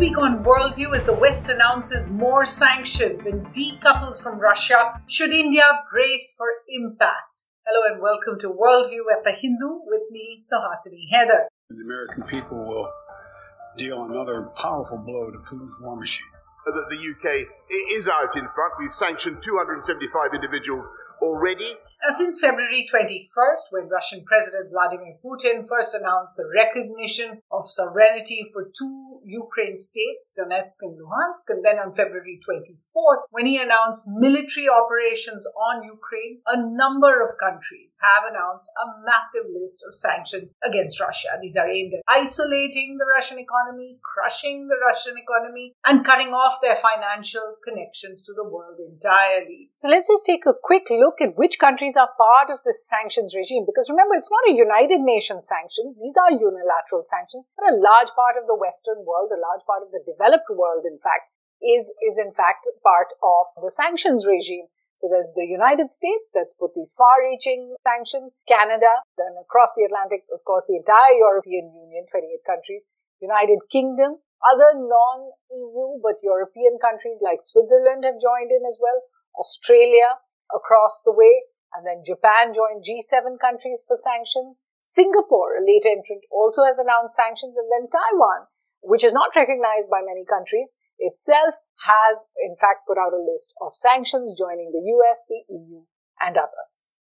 week on Worldview, as the West announces more sanctions and decouples from Russia, should India brace for impact? Hello and welcome to Worldview at the Hindu with me, Suhasini Haidar. The American people will deal another powerful blow to Putin's war machine. That the UK is out in front. We've sanctioned 275 individuals already. Now, since February 21st, when Russian President Vladimir Putin first announced the recognition of sovereignty for two Ukraine states, Donetsk and Luhansk, and then on February 24th, when he announced military operations on Ukraine, a number of countries have announced a massive list of sanctions against Russia. These are aimed at isolating the Russian economy, crushing the Russian economy, and cutting off their financial connections to the world entirely. So let's just take a quick look at which countries countries are part of this sanctions regime because remember, it's not a United Nations sanction. These are unilateral sanctions. But a large part of the Western world, a large part of the developed world, in fact, is, is in fact part of the sanctions regime. So there's the United States that's put these far-reaching sanctions, Canada, then across the Atlantic, of course, the entire European Union, 28 countries, United Kingdom, other non-EU but European countries like Switzerland have joined in as well, Australia across the way, and then Japan joined G7 countries for sanctions. Singapore, a late entrant, also has announced sanctions. And then Taiwan, which is not recognized by many countries, itself has in fact put out a list of sanctions joining the US, the EU, and others.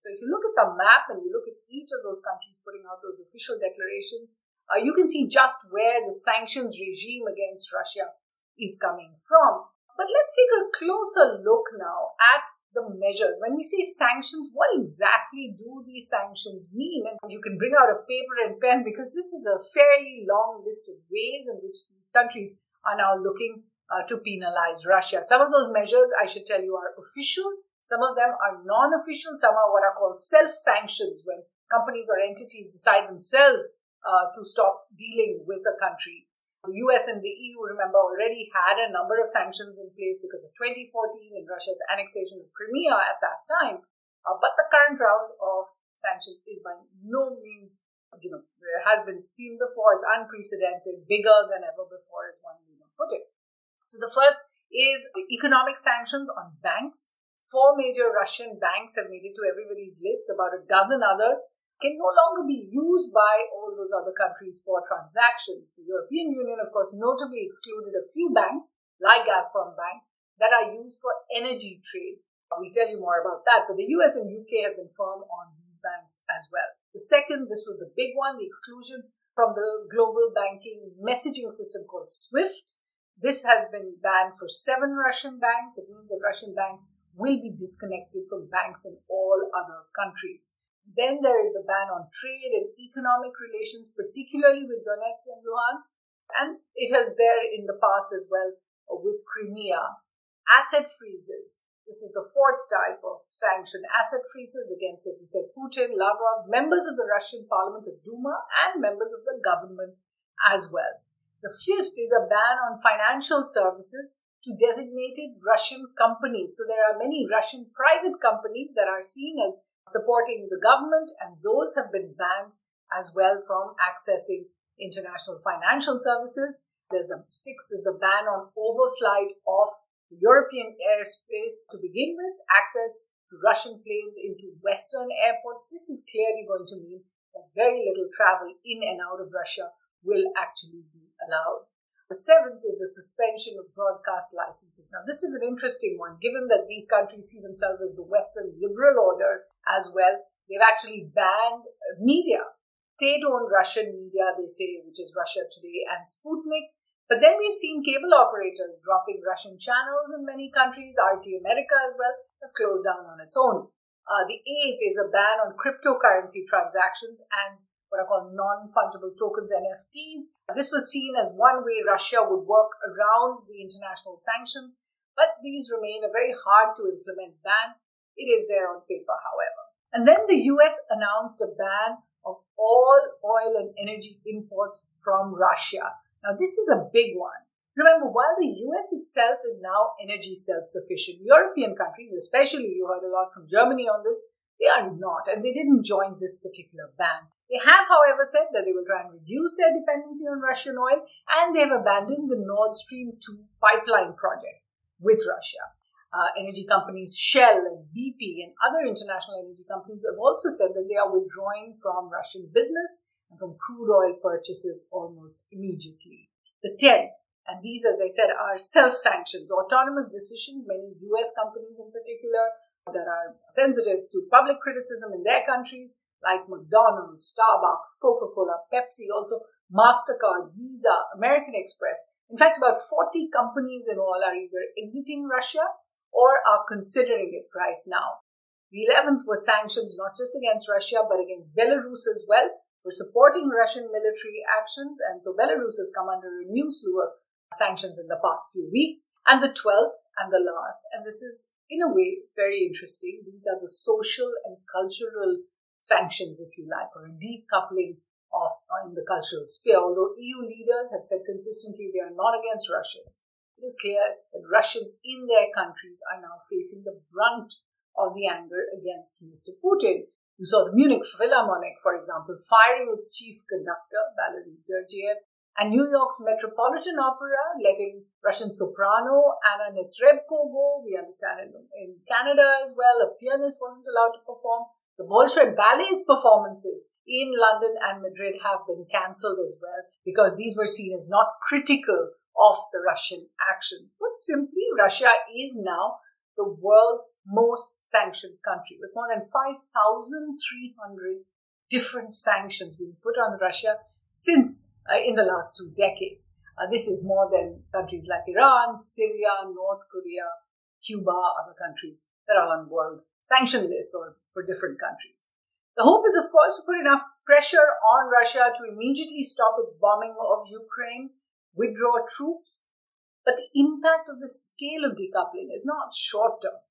So if you look at the map and you look at each of those countries putting out those official declarations, uh, you can see just where the sanctions regime against Russia is coming from. But let's take a closer look now at the measures. When we say sanctions, what exactly do these sanctions mean? And you can bring out a paper and pen because this is a fairly long list of ways in which these countries are now looking uh, to penalize Russia. Some of those measures, I should tell you, are official. Some of them are non official. Some are what are called self sanctions when companies or entities decide themselves uh, to stop dealing with a country. The US and the EU, remember, already had a number of sanctions in place because of 2014 and Russia's annexation of Crimea at that time. Uh, but the current round of sanctions is by no means, you know, has been seen before. It's unprecedented, bigger than ever before, as one may put it. So the first is economic sanctions on banks. Four major Russian banks have made it to everybody's list, about a dozen others can no longer be used by all those other countries for transactions. The European Union, of course, notably excluded a few banks, like Gazprom Bank, that are used for energy trade. We'll tell you more about that, but the US and UK have been firm on these banks as well. The second, this was the big one, the exclusion from the global banking messaging system called SWIFT. This has been banned for seven Russian banks. It means that Russian banks will be disconnected from banks in all other countries. Then there is the ban on trade and economic relations, particularly with Donetsk and Luhansk. And it was there in the past as well uh, with Crimea. Asset freezes. This is the fourth type of sanction. Asset freezes against, as we said, Putin, Lavrov, members of the Russian parliament of Duma, and members of the government as well. The fifth is a ban on financial services to designated Russian companies. So there are many Russian private companies that are seen as supporting the government, and those have been banned as well from accessing international financial services. There's the sixth is the ban on overflight of European airspace to begin with, access to Russian planes into Western airports. This is clearly going to mean that very little travel in and out of Russia will actually be allowed. The seventh is the suspension of broadcast licenses. Now, this is an interesting one, given that these countries see themselves as the Western liberal order as well. They've actually banned media, state owned Russian media, they say, which is Russia Today and Sputnik. But then we've seen cable operators dropping Russian channels in many countries. RT America as well has closed down on its own. Uh, the eighth is a ban on cryptocurrency transactions and what are called non-fungible tokens NFTs. This was seen as one way Russia would work around the international sanctions, but these remain a very hard to implement ban. It is there on paper, however. And then the US announced a ban of all oil and energy imports from Russia. Now, this is a big one. Remember, while the US itself is now energy self sufficient, European countries, especially you heard a lot from Germany on this, they are not, and they didn't join this particular ban. They have, however, said that they will try and reduce their dependency on Russian oil and they have abandoned the Nord Stream 2 pipeline project with Russia. Uh, energy companies Shell and BP and other international energy companies have also said that they are withdrawing from Russian business and from crude oil purchases almost immediately. The 10, and these, as I said, are self sanctions, autonomous decisions, many US companies in particular that are sensitive to public criticism in their countries, like McDonald's, Starbucks, Coca Cola, Pepsi, also MasterCard, Visa, American Express. In fact, about 40 companies in all are either exiting Russia or are considering it right now. The 11th was sanctions not just against Russia, but against Belarus as well for supporting Russian military actions. And so Belarus has come under a new slew of sanctions in the past few weeks. And the 12th and the last, and this is in a way very interesting, these are the social and cultural sanctions, if you like, or a decoupling of uh, in the cultural sphere. Although EU leaders have said consistently they are not against Russians, it is clear that Russians in their countries are now facing the brunt of the anger against Mr. Putin. You saw the Munich Philharmonic, for example, firing its chief conductor, Valery Gergiev, and New York's Metropolitan Opera letting Russian soprano Anna Netrebko go. We understand in, in Canada as well, a pianist wasn't allowed to perform. The Bolshoi Ballet's performances in London and Madrid have been cancelled as well because these were seen as not critical of the Russian actions. But simply, Russia is now the world's most sanctioned country with more than 5,300 different sanctions being put on Russia since uh, in the last two decades. Uh, this is more than countries like Iran, Syria, North Korea, Cuba, other countries that are on world sanction lists or for different countries. The hope is, of course, to put enough pressure on Russia to immediately stop its bombing of Ukraine withdraw troops. But the impact of the scale of decoupling is not short term.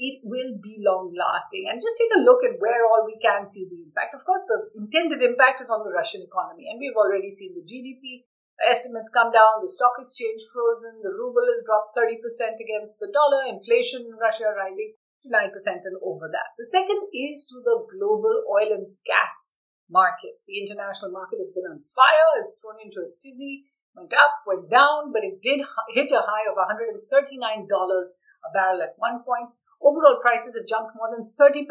It will be long lasting. And just take a look at where all we can see the impact. Of course, the intended impact is on the Russian economy. And we've already seen the GDP estimates come down, the stock exchange frozen, the ruble has dropped 30% against the dollar, inflation in Russia rising to 9% and over that. The second is to the global oil and gas market. The international market has been on fire, has thrown into a tizzy went up, went down, but it did hit a high of $139 a barrel at one point. Overall prices have jumped more than 30%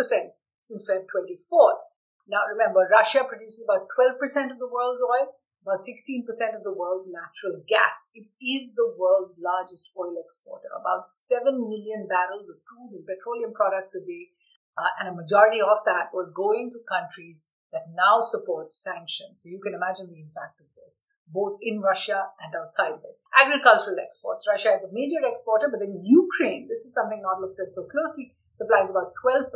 since Feb 24th. Now remember, Russia produces about 12% of the world's oil, about 16% of the world's natural gas. It is the world's largest oil exporter, about 7 million barrels of crude and petroleum products a day. Uh, and a majority of that was going to countries that now support sanctions. So you can imagine the impact of both in Russia and outside of it. Agricultural exports. Russia is a major exporter, but then Ukraine, this is something not looked at so closely, supplies about 12%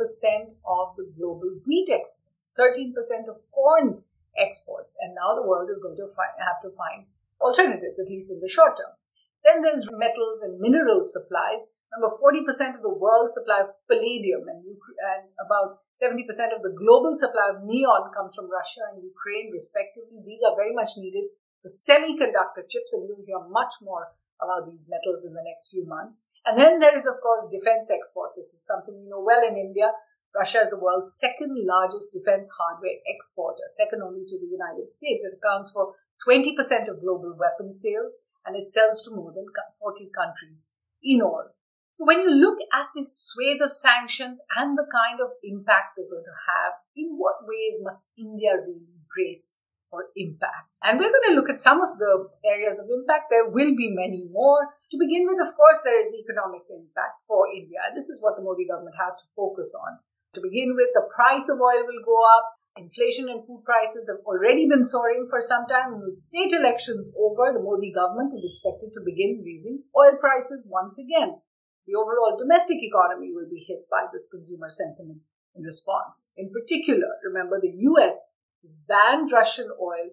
of the global wheat exports, 13% of corn exports, and now the world is going to find, have to find alternatives, at least in the short term. Then there's metals and mineral supplies. Remember, 40% of the world's supply of palladium and, and about 70% of the global supply of neon comes from Russia and Ukraine, respectively. These are very much needed the semiconductor chips, and you'll hear much more about these metals in the next few months. And then there is, of course, defense exports. This is something you know well in India. Russia is the world's second largest defense hardware exporter, second only to the United States. It accounts for 20% of global weapon sales and it sells to more than 40 countries in all. So when you look at this swathe of sanctions and the kind of impact they're going to have, in what ways must India really brace for impact. And we're going to look at some of the areas of impact. There will be many more. To begin with, of course, there is the economic impact for India. This is what the Modi government has to focus on. To begin with, the price of oil will go up. Inflation and food prices have already been soaring for some time. With state elections over, the Modi government is expected to begin raising oil prices once again. The overall domestic economy will be hit by this consumer sentiment in response. In particular, remember the US has banned Russian oil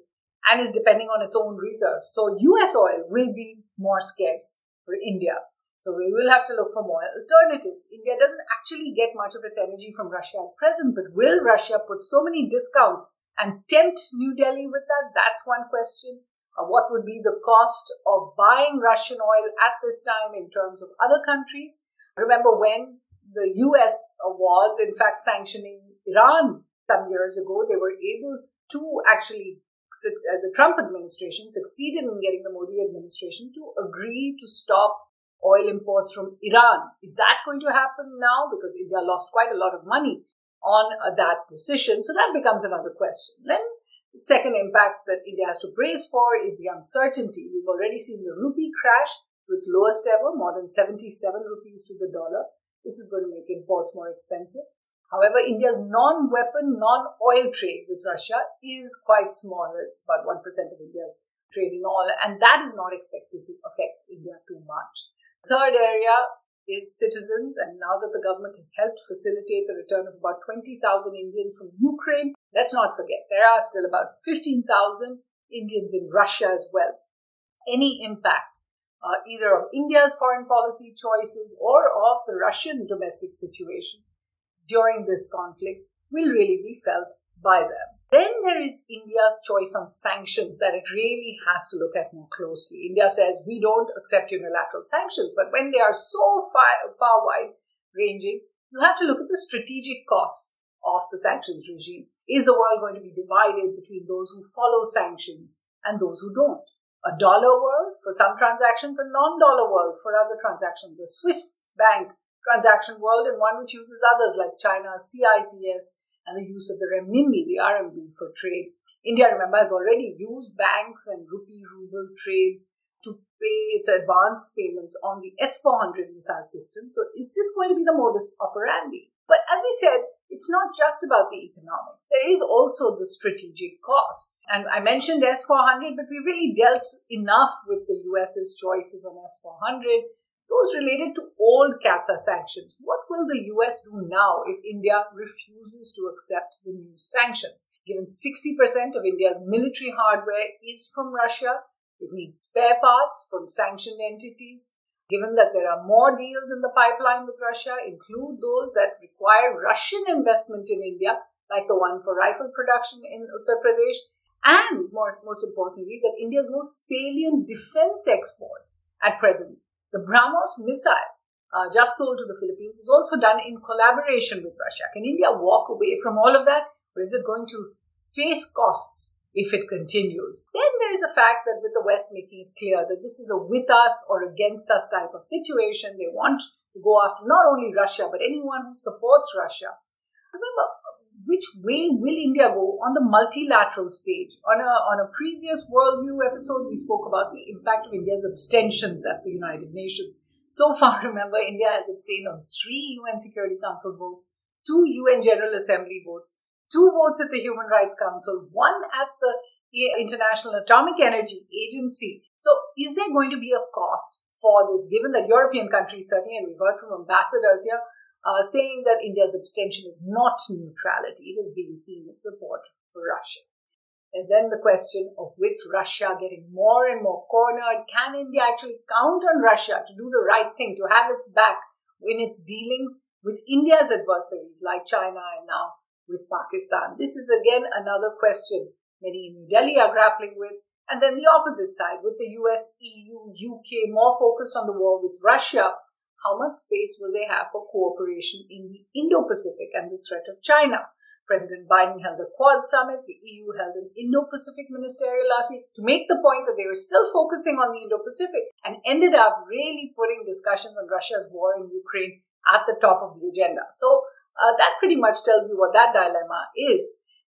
and is depending on its own reserves. So US oil will be more scarce for India. So we will have to look for more alternatives. India doesn't actually get much of its energy from Russia at present, but will Russia put so many discounts and tempt New Delhi with that? That's one question. Uh, what would be the cost of buying Russian oil at this time in terms of other countries? Remember when the US was, in fact, sanctioning Iran some years ago, they were able to actually uh, the Trump administration succeeded in getting the Modi administration to agree to stop oil imports from Iran. Is that going to happen now? Because India lost quite a lot of money on uh, that decision. So that becomes another question. Then the second impact that India has to brace for is the uncertainty. We've already seen the rupee crash to its lowest ever, more than 77 rupees to the dollar. This is going to make imports more expensive. However, India's non-weapon, non-oil trade with Russia is quite small. It's about 1% of India's trade in oil, and that is not expected to affect India too much. Third area is citizens, and now that the government has helped facilitate the return of about 20,000 Indians from Ukraine, let's not forget there are still about 15,000 Indians in Russia as well. Any impact, uh, either of India's foreign policy choices or of the Russian domestic situation, during this conflict will really be felt by them. Then there is India's choice on sanctions that it really has to look at more closely. India says we don't accept unilateral sanctions, but when they are so far, far wide ranging, you have to look at the strategic costs of the sanctions regime. Is the world going to be divided between those who follow sanctions and those who don't? A dollar world for some transactions, a non dollar world for other transactions, a SWIFT bank transaction world and one which uses others like China's CIPS and the use of the renminbi, the RMB for trade. India, remember, has already used banks and rupee ruble trade to pay its advance payments on the S-400 missile system. So is this going to be the modus operandi? But as we said, it's not just about the economics. There is also the strategic cost. And I mentioned S-400, but we really dealt enough with the US's choices on S-400 those related to old CAATSA sanctions. What will the US do now if India refuses to accept the new sanctions? Given 60% of India's military hardware is from Russia, it needs spare parts from sanctioned entities. Given that there are more deals in the pipeline with Russia, include those that require Russian investment in India, like the one for rifle production in Uttar Pradesh, and more, most importantly, that India's most salient defense export at present the BrahMos missile, uh, just sold to the Philippines, is also done in collaboration with Russia. Can India walk away from all of that, or is it going to face costs if it continues? Then there is the fact that with the West making it clear that this is a with us or against us type of situation, they want to go after not only Russia, but anyone who supports Russia. Which way will India go on the multilateral stage? On a, on a previous Worldview episode, we spoke about the impact of India's abstentions at the United Nations. So far, remember, India has abstained on three UN Security Council votes, two UN General Assembly votes, two votes at the Human Rights Council, one at the International Atomic Energy Agency. So, is there going to be a cost for this, given that European countries certainly, and we've heard from ambassadors here, uh, saying that India's abstention is not neutrality. It is being seen as support for Russia. There's then the question of with Russia getting more and more cornered, can India actually count on Russia to do the right thing, to have its back in its dealings with India's adversaries like China and now with Pakistan? This is again another question many in New Delhi are grappling with. And then the opposite side, with the US, EU, UK more focused on the war with Russia, how much space will they have for cooperation in the Indo Pacific and the threat of China? President Biden held a Quad summit. The EU held an Indo Pacific ministerial last week to make the point that they were still focusing on the Indo Pacific and ended up really putting discussions on Russia's war in Ukraine at the top of the agenda. So uh, that pretty much tells you what that dilemma is.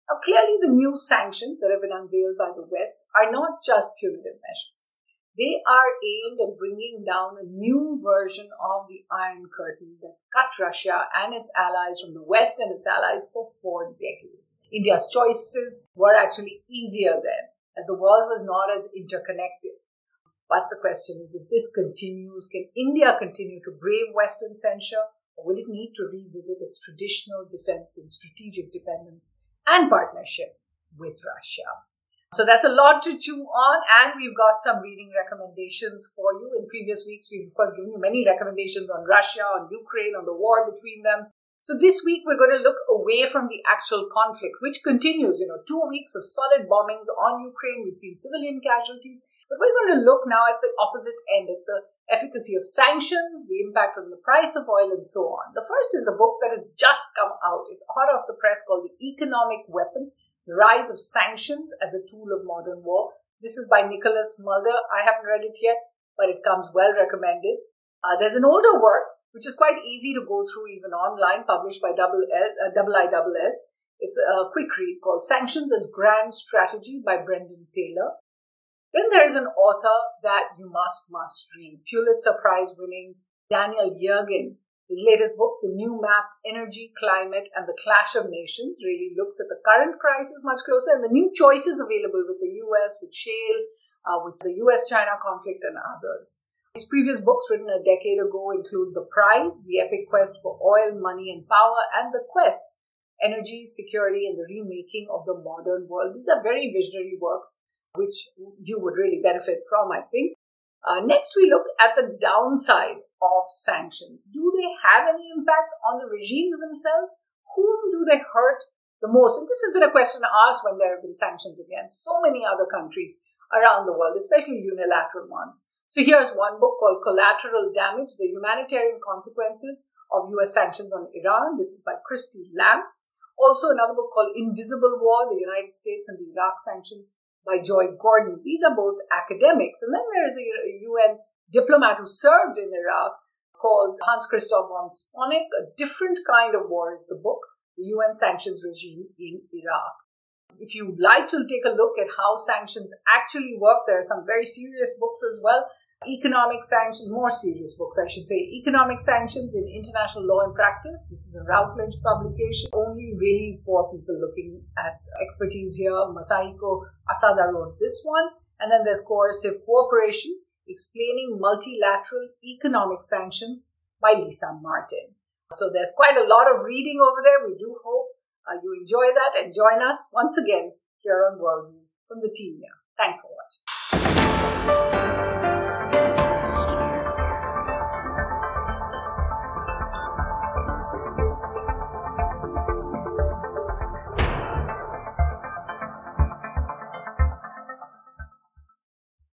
Now, clearly, the new sanctions that have been unveiled by the West are not just punitive measures. They are aimed at bringing down a new version of the Iron Curtain that cut Russia and its allies from the West and its allies for four decades. India's choices were actually easier then, as the world was not as interconnected. But the question is if this continues, can India continue to brave Western censure, or will it need to revisit its traditional defense and strategic dependence and partnership with Russia? So that's a lot to chew on, and we've got some reading recommendations for you. In previous weeks, we've of course given you many recommendations on Russia, on Ukraine, on the war between them. So this week we're going to look away from the actual conflict, which continues. You know, two weeks of solid bombings on Ukraine. We've seen civilian casualties, but we're going to look now at the opposite end, at the efficacy of sanctions, the impact on the price of oil, and so on. The first is a book that has just come out. It's hot off the press called The Economic Weapon The Rise of Sanctions as a Tool of Modern War. This is by Nicholas Mulder. I haven't read it yet, but it comes well recommended. Uh, there's an older work, which is quite easy to go through even online, published by double, uh, double ISS. It's a quick read called Sanctions as Grand Strategy by Brendan Taylor. Then there's an author that you must, must read. Pulitzer Prize winning Daniel Yergin. His latest book, The New Map, Energy, Climate, and the Clash of Nations, really looks at the current crisis much closer and the new choices available with the US, with shale, uh, with the US-China conflict and others. His previous books written a decade ago include The Prize, The Epic Quest for Oil, Money and Power, and The Quest, Energy, Security, and the Remaking of the Modern World. These are very visionary works which you would really benefit from, I think. Uh, next, we look at the downside of sanctions. Do they have any impact on the regimes themselves? Whom do they hurt the most? And this has been a question asked when there have been sanctions against so many other countries around the world, especially unilateral ones. So here's one book called Collateral Damage, The Humanitarian Consequences of US Sanctions on Iran. This is by Christy Lamb. Also another book called Invisible War, The United States and the Iraq Sanctions by Joy Gordon. These are both academics. And then there is a UN diplomat who served in Iraq called Hans Christof von Sponeck. A different kind of war is the book, The UN Sanctions Regime in Iraq. If you'd like to take a look at how sanctions actually work, there are some very serious books as well economic sanctions, more serious books, I should say, economic sanctions in international law and practice. This is a Routledge publication, only really for people looking at expertise here. Masahiko Asada wrote this one. And then there's coercive cooperation, explaining multilateral economic sanctions by Lisa Martin. So there's quite a lot of reading over there. We do hope uh, you enjoy that and join us once again here on Worldview from the team here. Thanks for watching.